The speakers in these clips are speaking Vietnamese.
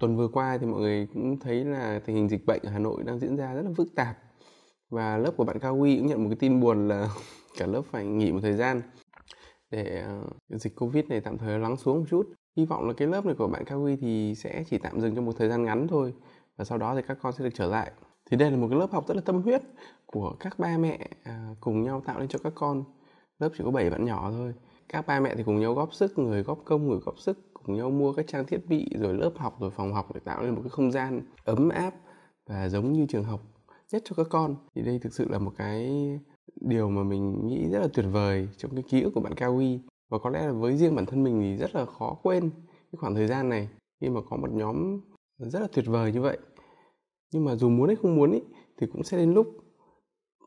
Tuần vừa qua thì mọi người cũng thấy là tình hình dịch bệnh ở Hà Nội đang diễn ra rất là phức tạp và lớp của bạn Kawi cũng nhận một cái tin buồn là cả lớp phải nghỉ một thời gian để ờ, dịch Covid này tạm thời lắng xuống một chút. Hy vọng là cái lớp này của bạn Kawi thì sẽ chỉ tạm dừng trong một thời gian ngắn thôi và sau đó thì các con sẽ được trở lại. Thì đây là một cái lớp học rất là tâm huyết của các ba mẹ à, cùng nhau tạo lên cho các con. Lớp chỉ có 7 bạn nhỏ thôi. Các ba mẹ thì cùng nhau góp sức, người góp công, người góp sức cùng nhau mua các trang thiết bị rồi lớp học rồi phòng học để tạo nên một cái không gian ấm áp và giống như trường học nhất cho các con. Thì đây thực sự là một cái điều mà mình nghĩ rất là tuyệt vời trong cái ký ức của bạn Cao Huy. Và có lẽ là với riêng bản thân mình thì rất là khó quên cái khoảng thời gian này khi mà có một nhóm rất là tuyệt vời như vậy. Nhưng mà dù muốn hay không muốn ý, thì cũng sẽ đến lúc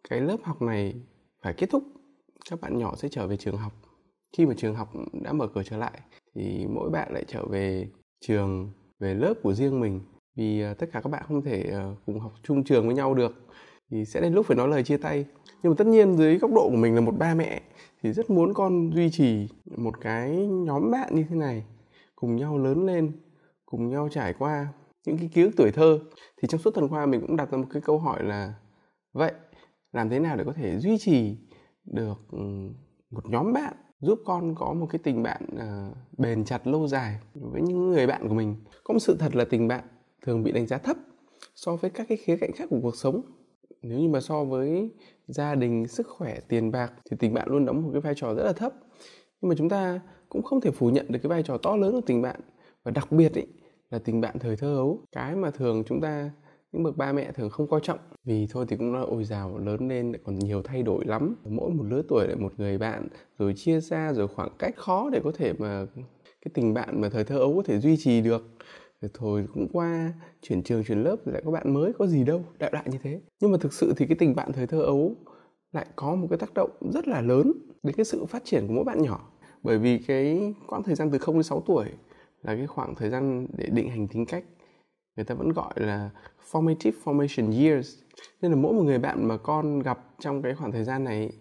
cái lớp học này phải kết thúc các bạn nhỏ sẽ trở về trường học khi mà trường học đã mở cửa trở lại, thì mỗi bạn lại trở về trường, về lớp của riêng mình. Vì à, tất cả các bạn không thể à, cùng học chung trường với nhau được, thì sẽ đến lúc phải nói lời chia tay. Nhưng mà tất nhiên dưới góc độ của mình là một ba mẹ, thì rất muốn con duy trì một cái nhóm bạn như thế này, cùng nhau lớn lên, cùng nhau trải qua những cái ký ức tuổi thơ. Thì trong suốt tuần qua mình cũng đặt ra một cái câu hỏi là, vậy, làm thế nào để có thể duy trì được một nhóm bạn giúp con có một cái tình bạn uh, bền chặt lâu dài với những người bạn của mình. Có một sự thật là tình bạn thường bị đánh giá thấp so với các cái khía cạnh khác của cuộc sống. Nếu như mà so với gia đình sức khỏe tiền bạc thì tình bạn luôn đóng một cái vai trò rất là thấp. Nhưng mà chúng ta cũng không thể phủ nhận được cái vai trò to lớn của tình bạn. Và đặc biệt ý, là tình bạn thời thơ ấu. Cái mà thường chúng ta những bậc ba mẹ thường không coi trọng. Vì thôi thì cũng là ôi dào lớn lên lại còn nhiều thay đổi lắm. Mỗi một lứa tuổi lại một người bạn, rồi chia xa, rồi khoảng cách khó để có thể mà cái tình bạn mà thời thơ ấu có thể duy trì được. Rồi thôi cũng qua, chuyển trường, chuyển lớp lại có bạn mới, có gì đâu, đại đại như thế. Nhưng mà thực sự thì cái tình bạn thời thơ ấu lại có một cái tác động rất là lớn đến cái sự phát triển của mỗi bạn nhỏ. Bởi vì cái quãng thời gian từ 0 đến 6 tuổi là cái khoảng thời gian để định hình tính cách người ta vẫn gọi là formative formation years. Nên là mỗi một người bạn mà con gặp trong cái khoảng thời gian này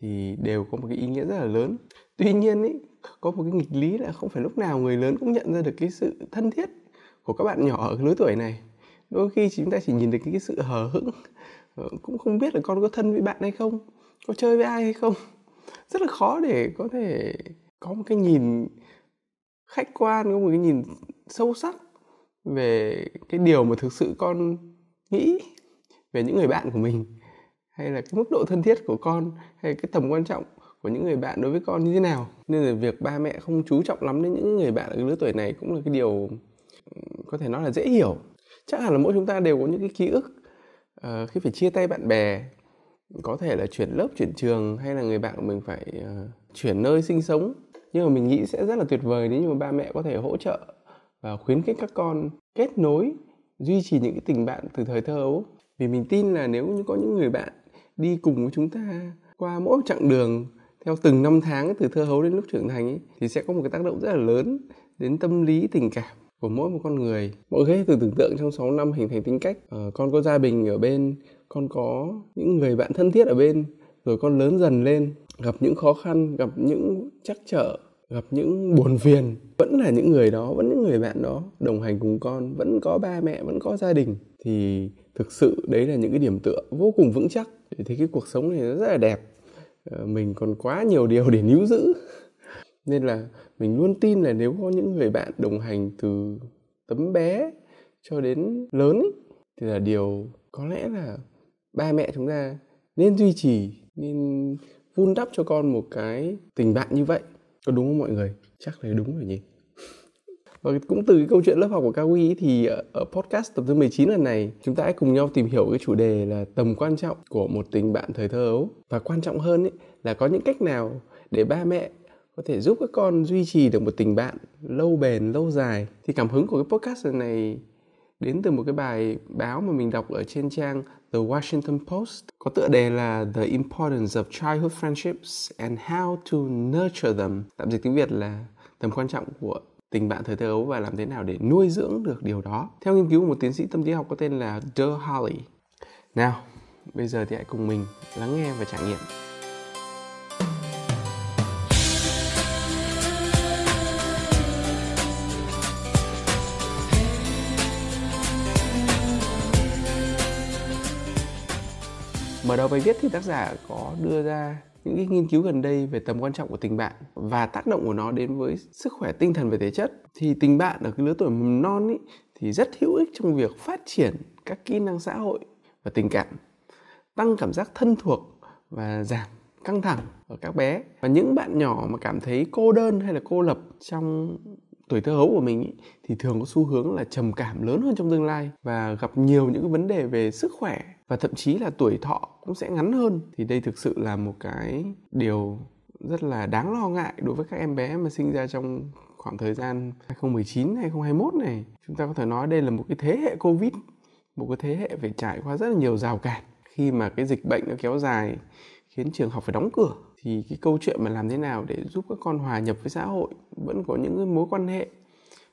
thì đều có một cái ý nghĩa rất là lớn. Tuy nhiên ý, có một cái nghịch lý là không phải lúc nào người lớn cũng nhận ra được cái sự thân thiết của các bạn nhỏ ở lứa tuổi này. Đôi khi chúng ta chỉ nhìn được cái sự hờ hững. Ờ, cũng không biết là con có thân với bạn hay không có chơi với ai hay không. Rất là khó để có thể có một cái nhìn khách quan có một cái nhìn sâu sắc về cái điều mà thực sự con nghĩ về những người bạn của mình hay là cái mức độ thân thiết của con hay cái tầm quan trọng của những người bạn đối với con như thế nào. Nên là việc ba mẹ không chú trọng lắm đến những người bạn ở lứa tuổi này cũng là cái điều có thể nói là dễ hiểu. Chắc hẳn là mỗi chúng ta đều có những cái ký ức uh, khi phải chia tay bạn bè có thể là chuyển lớp chuyển trường hay là người bạn của mình phải uh, chuyển nơi sinh sống. Nhưng mà mình nghĩ sẽ rất là tuyệt vời nếu như mà ba mẹ có thể hỗ trợ và khuyến khích các con kết nối duy trì những cái tình bạn từ thời thơ ấu. Vì mình tin là nếu như có những người bạn đi cùng với chúng ta qua mỗi chặng đường theo từng năm tháng từ thơ ấu đến lúc trưởng thành ấy, thì sẽ có một cái tác động rất là lớn đến tâm lý tình cảm của mỗi một con người. Mọi người từ tưởng tượng trong 6 năm hình thành tính cách. Uh, con có gia đình ở bên con có những người bạn thân thiết ở bên rồi con lớn dần lên gặp những khó khăn gặp những trắc trở gặp những buồn phiền vẫn là những người đó vẫn những người bạn đó đồng hành cùng con vẫn có ba mẹ vẫn có gia đình thì thực sự đấy là những cái điểm tựa vô cùng vững chắc để thấy cái cuộc sống này nó rất là đẹp. Ờ, mình còn quá nhiều điều để níu giữ. Nên là mình luôn tin là nếu có những người bạn đồng hành từ tấm bé cho đến lớn ý, thì là điều có lẽ là ba mẹ chúng ta nên duy trì nên vun đắp cho con một cái tình bạn như vậy có đúng không mọi người? Chắc là đúng rồi nhỉ. Và cũng từ cái câu chuyện lớp học của Kawi thì ở podcast tập thứ 19 lần này chúng ta hãy cùng nhau tìm hiểu cái chủ đề là tầm quan trọng của một tình bạn thời thơ ấu. Và quan trọng hơn ấy, là có những cách nào để ba mẹ có thể giúp các con duy trì được một tình bạn lâu bền lâu dài. Thì cảm hứng của cái podcast lần này đến từ một cái bài báo mà mình đọc ở trên trang The Washington Post có tựa đề là The Importance of Childhood Friendships and How to Nurture Them. Tạm dịch tiếng Việt là tầm quan trọng của tình bạn thời thơ ấu và làm thế nào để nuôi dưỡng được điều đó. Theo nghiên cứu của một tiến sĩ tâm lý học có tên là Dr. Holly. Nào, bây giờ thì hãy cùng mình lắng nghe và trải nghiệm. Mở đầu bài viết thì tác giả có đưa ra những cái nghiên cứu gần đây về tầm quan trọng của tình bạn và tác động của nó đến với sức khỏe tinh thần và thể chất. Thì tình bạn ở cái lứa tuổi mầm non ý, thì rất hữu ích trong việc phát triển các kỹ năng xã hội và tình cảm tăng cảm giác thân thuộc và giảm căng thẳng ở các bé. Và những bạn nhỏ mà cảm thấy cô đơn hay là cô lập trong tuổi thơ hấu của mình ý, thì thường có xu hướng là trầm cảm lớn hơn trong tương lai và gặp nhiều những cái vấn đề về sức khỏe và thậm chí là tuổi thọ cũng sẽ ngắn hơn. Thì đây thực sự là một cái điều rất là đáng lo ngại đối với các em bé mà sinh ra trong khoảng thời gian 2019 2021 này. Chúng ta có thể nói đây là một cái thế hệ covid, một cái thế hệ phải trải qua rất là nhiều rào cản. Khi mà cái dịch bệnh nó kéo dài, khiến trường học phải đóng cửa, thì cái câu chuyện mà làm thế nào để giúp các con hòa nhập với xã hội vẫn có những cái mối quan hệ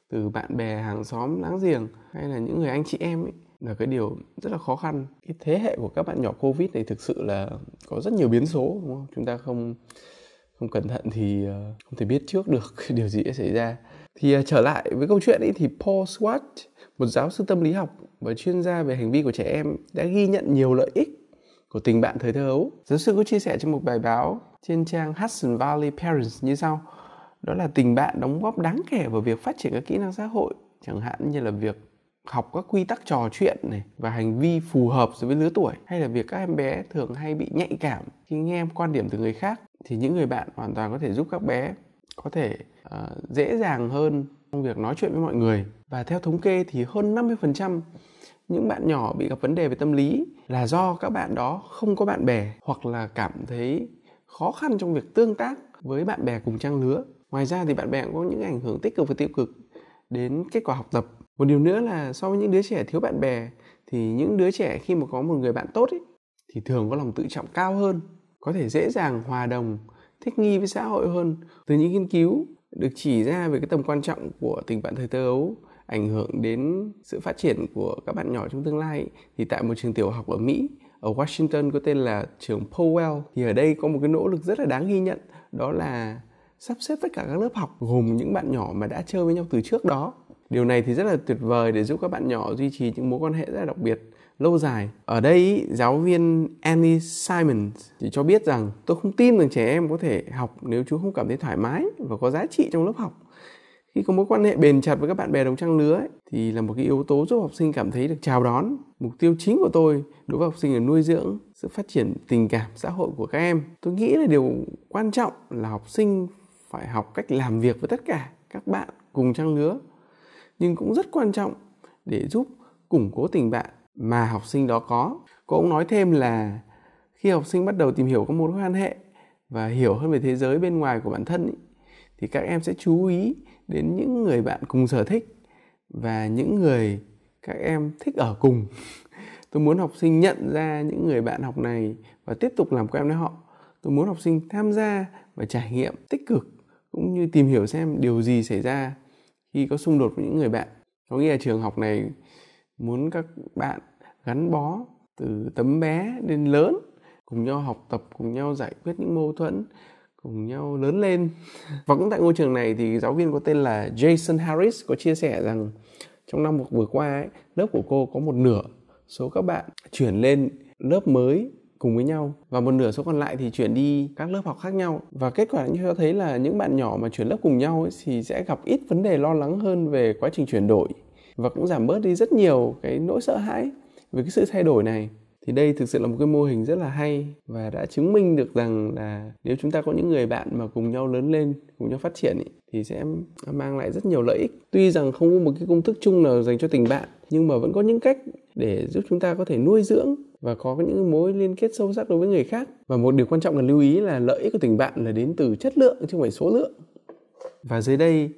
từ bạn bè, hàng xóm, láng giềng hay là những người anh chị em ấy là cái điều rất là khó khăn cái thế hệ của các bạn nhỏ covid này thực sự là có rất nhiều biến số đúng không chúng ta không không cẩn thận thì ờ, không thể biết trước được điều gì sẽ xảy ra thì ờ, trở lại với câu chuyện ấy thì Paul Swart một giáo sư tâm lý học và chuyên gia về hành vi của trẻ em đã ghi nhận nhiều lợi ích của tình bạn thời thơ ấu. Giáo sư có chia sẻ trong một bài báo trên trang Hudson Valley Parents như sau. Đó là tình bạn đóng góp đáng kể vào việc phát triển các kỹ năng xã hội, chẳng hạn như là việc học các quy tắc trò chuyện này và hành vi phù hợp với lứa tuổi hay là việc các em bé thường hay bị nhạy cảm khi nghe quan điểm từ người khác thì những người bạn hoàn toàn có thể giúp các bé có thể uh, dễ dàng hơn trong việc nói chuyện với mọi người và theo thống kê thì hơn 50% những bạn nhỏ bị gặp vấn đề về tâm lý là do các bạn đó không có bạn bè hoặc là cảm thấy khó khăn trong việc tương tác với bạn bè cùng trang lứa. Ngoài ra thì bạn bè cũng có những ảnh hưởng tích cực và tiêu cực đến kết quả học tập. Một điều nữa là so với những đứa trẻ thiếu bạn bè thì những đứa trẻ khi mà có một người bạn tốt ấy, thì thường có lòng tự trọng cao hơn, có thể dễ dàng hòa đồng, thích nghi với xã hội hơn. Từ những nghiên cứu được chỉ ra về cái tầm quan trọng của tình bạn thời thơ ấu ảnh hưởng đến sự phát triển của các bạn nhỏ trong tương lai thì tại một trường tiểu học ở Mỹ ở Washington có tên là trường Powell thì ở đây có một cái nỗ lực rất là đáng ghi nhận đó là sắp xếp tất cả các lớp học gồm những bạn nhỏ mà đã chơi với nhau từ trước đó điều này thì rất là tuyệt vời để giúp các bạn nhỏ duy trì những mối quan hệ rất là đặc biệt lâu dài. Ở đây giáo viên Annie Simons chỉ cho biết rằng tôi không tin rằng trẻ em có thể học nếu chú không cảm thấy thoải mái và có giá trị trong lớp học. Khi có mối quan hệ bền chặt với các bạn bè đồng trang lứa ấy, thì là một cái yếu tố giúp học sinh cảm thấy được chào đón. Mục tiêu chính của tôi đối với học sinh là nuôi dưỡng sự phát triển tình cảm xã hội của các em. Tôi nghĩ là điều quan trọng là học sinh phải học cách làm việc với tất cả các bạn cùng trang lứa nhưng cũng rất quan trọng để giúp củng cố tình bạn mà học sinh đó có. Cô cũng nói thêm là khi học sinh bắt đầu tìm hiểu các mối quan hệ và hiểu hơn về thế giới bên ngoài của bản thân ý, thì các em sẽ chú ý đến những người bạn cùng sở thích và những người các em thích ở cùng. Tôi muốn học sinh nhận ra những người bạn học này và tiếp tục làm quen với họ. Tôi muốn học sinh tham gia và trải nghiệm tích cực cũng như tìm hiểu xem điều gì xảy ra khi có xung đột với những người bạn. Có nghĩa là trường học này muốn các bạn gắn bó từ tấm bé đến lớn cùng nhau học tập cùng nhau giải quyết những mâu thuẫn cùng nhau lớn lên. Và cũng tại ngôi trường này thì giáo viên có tên là Jason Harris có chia sẻ rằng trong năm vừa qua ấy, lớp của cô có một nửa số các bạn chuyển lên lớp mới cùng với nhau. Và một nửa số còn lại thì chuyển đi các lớp học khác nhau. Và kết quả như cho thấy là những bạn nhỏ mà chuyển lớp cùng nhau ấy, thì sẽ gặp ít vấn đề lo lắng hơn về quá trình chuyển đổi. Và cũng giảm bớt đi rất nhiều cái nỗi sợ hãi về cái sự thay đổi này. Thì đây thực sự là một cái mô hình rất là hay và đã chứng minh được rằng là nếu chúng ta có những người bạn mà cùng nhau lớn lên cùng nhau phát triển ý, thì sẽ mang lại rất nhiều lợi ích. Tuy rằng không có một cái công thức chung nào dành cho tình bạn nhưng mà vẫn có những cách để giúp chúng ta có thể nuôi dưỡng và có những mối liên kết sâu sắc đối với người khác và một điều quan trọng cần lưu ý là lợi ích của tình bạn là đến từ chất lượng chứ không phải số lượng và dưới đây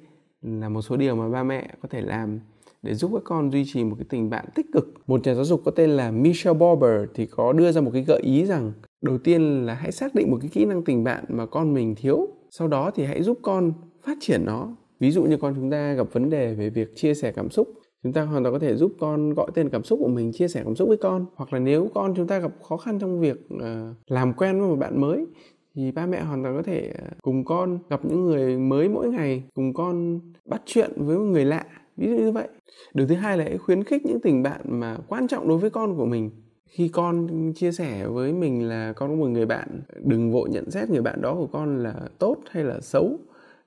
là một số điều mà ba mẹ có thể làm để giúp các con duy trì một cái tình bạn tích cực. Một nhà giáo dục có tên là Michelle Barber thì có đưa ra một cái gợi ý rằng, đầu tiên là hãy xác định một cái kỹ năng tình bạn mà con mình thiếu. Sau đó thì hãy giúp con phát triển nó. Ví dụ như con chúng ta gặp vấn đề về việc chia sẻ cảm xúc chúng ta hoàn toàn có thể giúp con gọi tên cảm xúc của mình chia sẻ cảm xúc với con. Hoặc là nếu con chúng ta gặp khó khăn trong việc uh, làm quen với một bạn mới thì ba mẹ hoàn toàn có thể ờ, cùng con gặp những người mới mỗi ngày cùng con bắt chuyện với một người lạ. Ví dụ như vậy. Điều thứ hai là hãy khuyến khích những tình bạn mà quan trọng đối với con của mình. Khi con chia sẻ với mình là con có một người bạn đừng vội nhận xét người bạn đó của con là tốt hay là xấu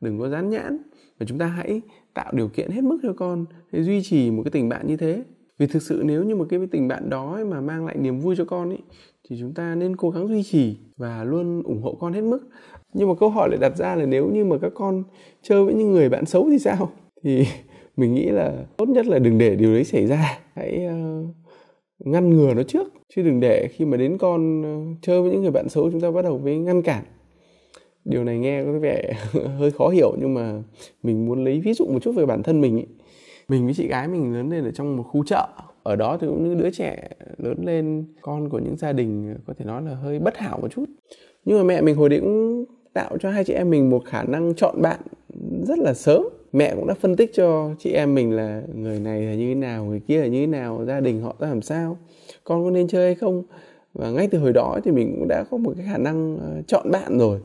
đừng có dán nhãn. Và chúng ta hãy tạo điều kiện hết mức cho con để duy trì một cái tình bạn như thế. Vì thực sự nếu như một cái tình bạn đó mà mang lại niềm vui cho con ấy thì chúng ta nên cố gắng duy trì và luôn ủng hộ con hết mức. Nhưng mà câu hỏi lại đặt ra là nếu như mà các con chơi với những người bạn xấu thì sao? Thì mình nghĩ là tốt nhất là đừng để điều đấy xảy ra. Hãy uh, ngăn ngừa nó trước. Chứ đừng để khi mà đến con uh, chơi với những người bạn xấu chúng ta bắt đầu với ngăn cản điều này nghe có vẻ hơi khó hiểu nhưng mà mình muốn lấy ví dụ một chút về bản thân mình ý. mình với chị gái mình lớn lên ở trong một khu chợ. Ở đó thì cũng những đứa trẻ lớn lên con của những gia đình có thể nói là hơi bất hảo một chút. Nhưng mà mẹ mình hồi đấy cũng tạo cho hai chị em mình một khả năng chọn bạn rất là sớm. Mẹ cũng đã phân tích cho chị em mình là người này là như thế nào người kia là như thế nào gia đình họ ra làm sao con có nên chơi hay không. Và ngay từ hồi đó thì mình cũng đã có một cái khả năng ờ, chọn bạn rồi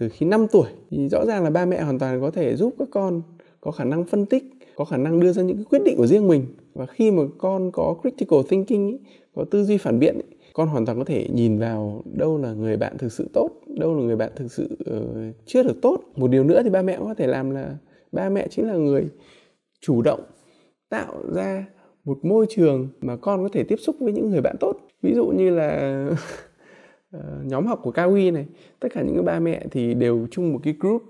từ khi 5 tuổi thì rõ ràng là ba mẹ hoàn toàn có thể giúp các con có khả năng phân tích có khả năng đưa ra những cái quyết định của riêng mình. Và khi mà con có critical thinking ý, có tư duy phản biện ý, con hoàn toàn có thể nhìn vào đâu là người bạn thực sự tốt đâu là người bạn thực sự uh, chưa được tốt. Một điều nữa thì ba mẹ cũng có thể làm là ba mẹ chính là người chủ động tạo ra một môi trường mà con có thể tiếp xúc với những người bạn tốt. Ví dụ như là uh, nhóm học của Kawi này tất cả những cái ba mẹ thì đều chung một cái group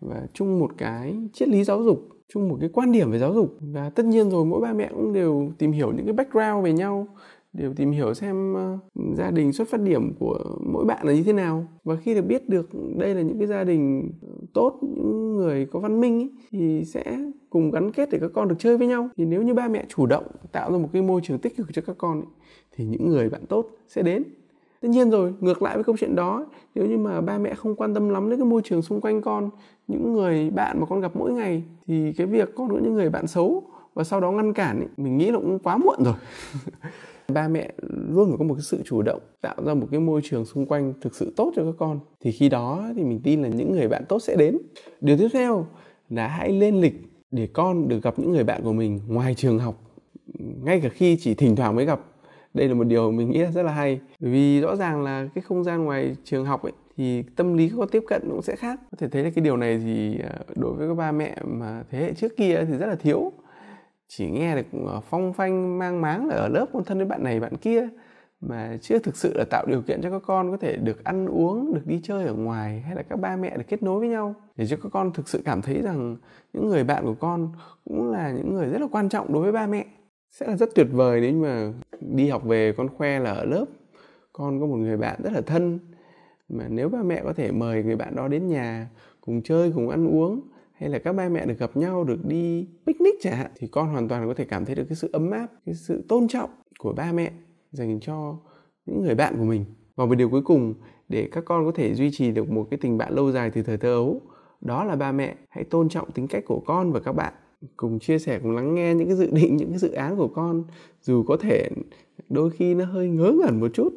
và chung một cái triết lý giáo dục chung một cái quan điểm về giáo dục. Và tất nhiên rồi mỗi ba mẹ cũng đều tìm hiểu những cái background về nhau đều tìm hiểu xem uh, gia đình xuất phát điểm của mỗi bạn là như thế nào. Và khi được biết được đây là những cái gia đình tốt những người có văn minh ấy, thì sẽ cùng gắn kết để các con được chơi với nhau. Thì nếu như ba mẹ chủ động tạo ra một cái môi trường tích cực cho các con ấy, thì những người bạn tốt sẽ đến tất nhiên rồi ngược lại với câu chuyện đó nếu như mà ba mẹ không quan tâm lắm đến cái môi trường xung quanh con những người bạn mà con gặp mỗi ngày thì cái việc con có những người bạn xấu và sau đó ngăn cản ý, mình nghĩ là cũng quá muộn rồi. Ba mẹ luôn phải có một cái sự chủ động tạo ra một cái môi trường xung quanh thực sự tốt cho các con. Thì khi đó thì mình tin là những người bạn tốt sẽ đến. Điều tiếp theo là hãy lên lịch để con được gặp những người bạn của mình ngoài trường học ngay cả khi chỉ thỉnh thoảng mới gặp đây là một điều mình nghĩ rất là hay. Vì rõ ràng là cái không gian ngoài trường học ấy, thì tâm lý có tiếp cận cũng sẽ khác. Có thể thấy là cái điều này thì ờ, đối với các ba mẹ mà thế hệ trước kia thì rất là thiếu. Chỉ nghe được ờ, phong phanh, mang máng là ở lớp con thân với bạn này, bạn kia, mà chưa thực sự là tạo điều kiện cho các con có thể được ăn uống, được đi chơi ở ngoài, hay là các ba mẹ được kết nối với nhau. Để cho các con thực sự cảm thấy rằng những người bạn của con cũng là những người rất là quan trọng đối với ba mẹ sẽ là rất tuyệt vời nếu mà đi học về con khoe là ở lớp. Con có một người bạn rất là thân, mà nếu ba mẹ có thể mời người bạn đó đến nhà, cùng chơi, cùng ăn uống, hay là các ba mẹ được gặp nhau, được đi picnic chẳng hạn, thì con hoàn toàn có thể cảm thấy được cái sự ấm áp, cái sự tôn trọng của ba mẹ dành cho những người bạn của mình. Và một điều cuối cùng, để các con có thể duy trì được một cái tình bạn lâu dài từ thời thơ ấu, đó là ba mẹ hãy tôn trọng tính cách của con và các bạn cùng chia sẻ cùng lắng nghe những cái dự định những cái dự án của con. Dù có thể đôi khi nó hơi ngớ ngẩn một chút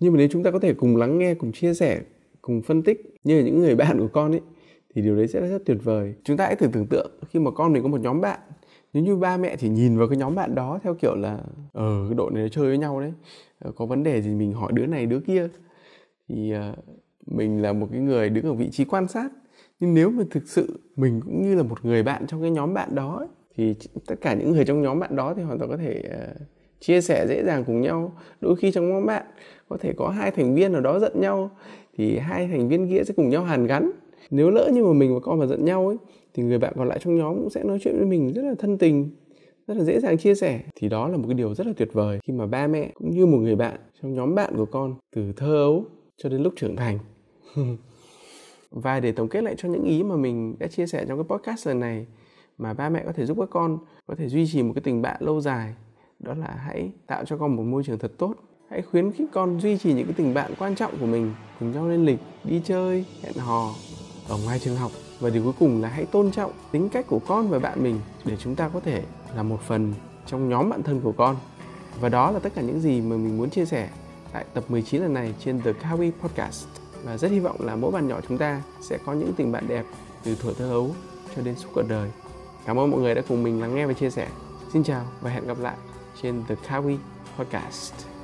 nhưng mà nếu chúng ta có thể cùng lắng nghe cùng chia sẻ cùng phân tích như là những người bạn của con ấy thì điều đấy sẽ rất tuyệt vời. Chúng ta hãy thử tưởng tượng khi mà con mình có một nhóm bạn nếu như ba mẹ thì nhìn vào cái nhóm bạn đó theo kiểu là ờ cái đội này nó chơi với nhau đấy ờ, có vấn đề gì mình hỏi đứa này đứa kia? Thì uh, mình là một cái người đứng ở vị trí quan sát nhưng nếu mà thực sự mình cũng như là một người bạn trong cái nhóm bạn đó ấy, thì tất cả những người trong nhóm bạn đó thì hoàn toàn có thể uh, chia sẻ dễ dàng cùng nhau. Đôi khi trong nhóm bạn có thể có hai thành viên nào đó giận nhau thì hai thành viên kia sẽ cùng nhau hàn gắn. Nếu lỡ như mà mình và con mà giận nhau ấy thì người bạn còn lại trong nhóm cũng sẽ nói chuyện với mình rất là thân tình rất là dễ dàng chia sẻ. Thì đó là một cái điều rất là tuyệt vời khi mà ba mẹ cũng như một người bạn trong nhóm bạn của con từ thơ ấu cho đến lúc trưởng thành. và để tổng kết lại cho những ý mà mình đã chia sẻ trong cái podcast lần này mà ba mẹ có thể giúp các con, có thể duy trì một cái tình bạn lâu dài. Đó là hãy tạo cho con một môi trường thật tốt. Hãy khuyến khích con duy trì những cái tình bạn quan trọng của mình, cùng nhau lên lịch, đi chơi, hẹn hò. Ở ngoài trường học, và điều cuối cùng là hãy tôn trọng tính cách của con và bạn mình để chúng ta có thể là một phần trong nhóm bạn thân của con. Và đó là tất cả những gì mà mình muốn chia sẻ tại tập 19 lần này trên The Kawi Podcast và rất hy vọng là mỗi bạn nhỏ chúng ta sẽ có những tình bạn đẹp từ tuổi thơ ấu cho đến suốt cuộc đời. Cảm ơn mọi người đã cùng mình lắng nghe và chia sẻ. Xin chào và hẹn gặp lại trên The Kawi Podcast.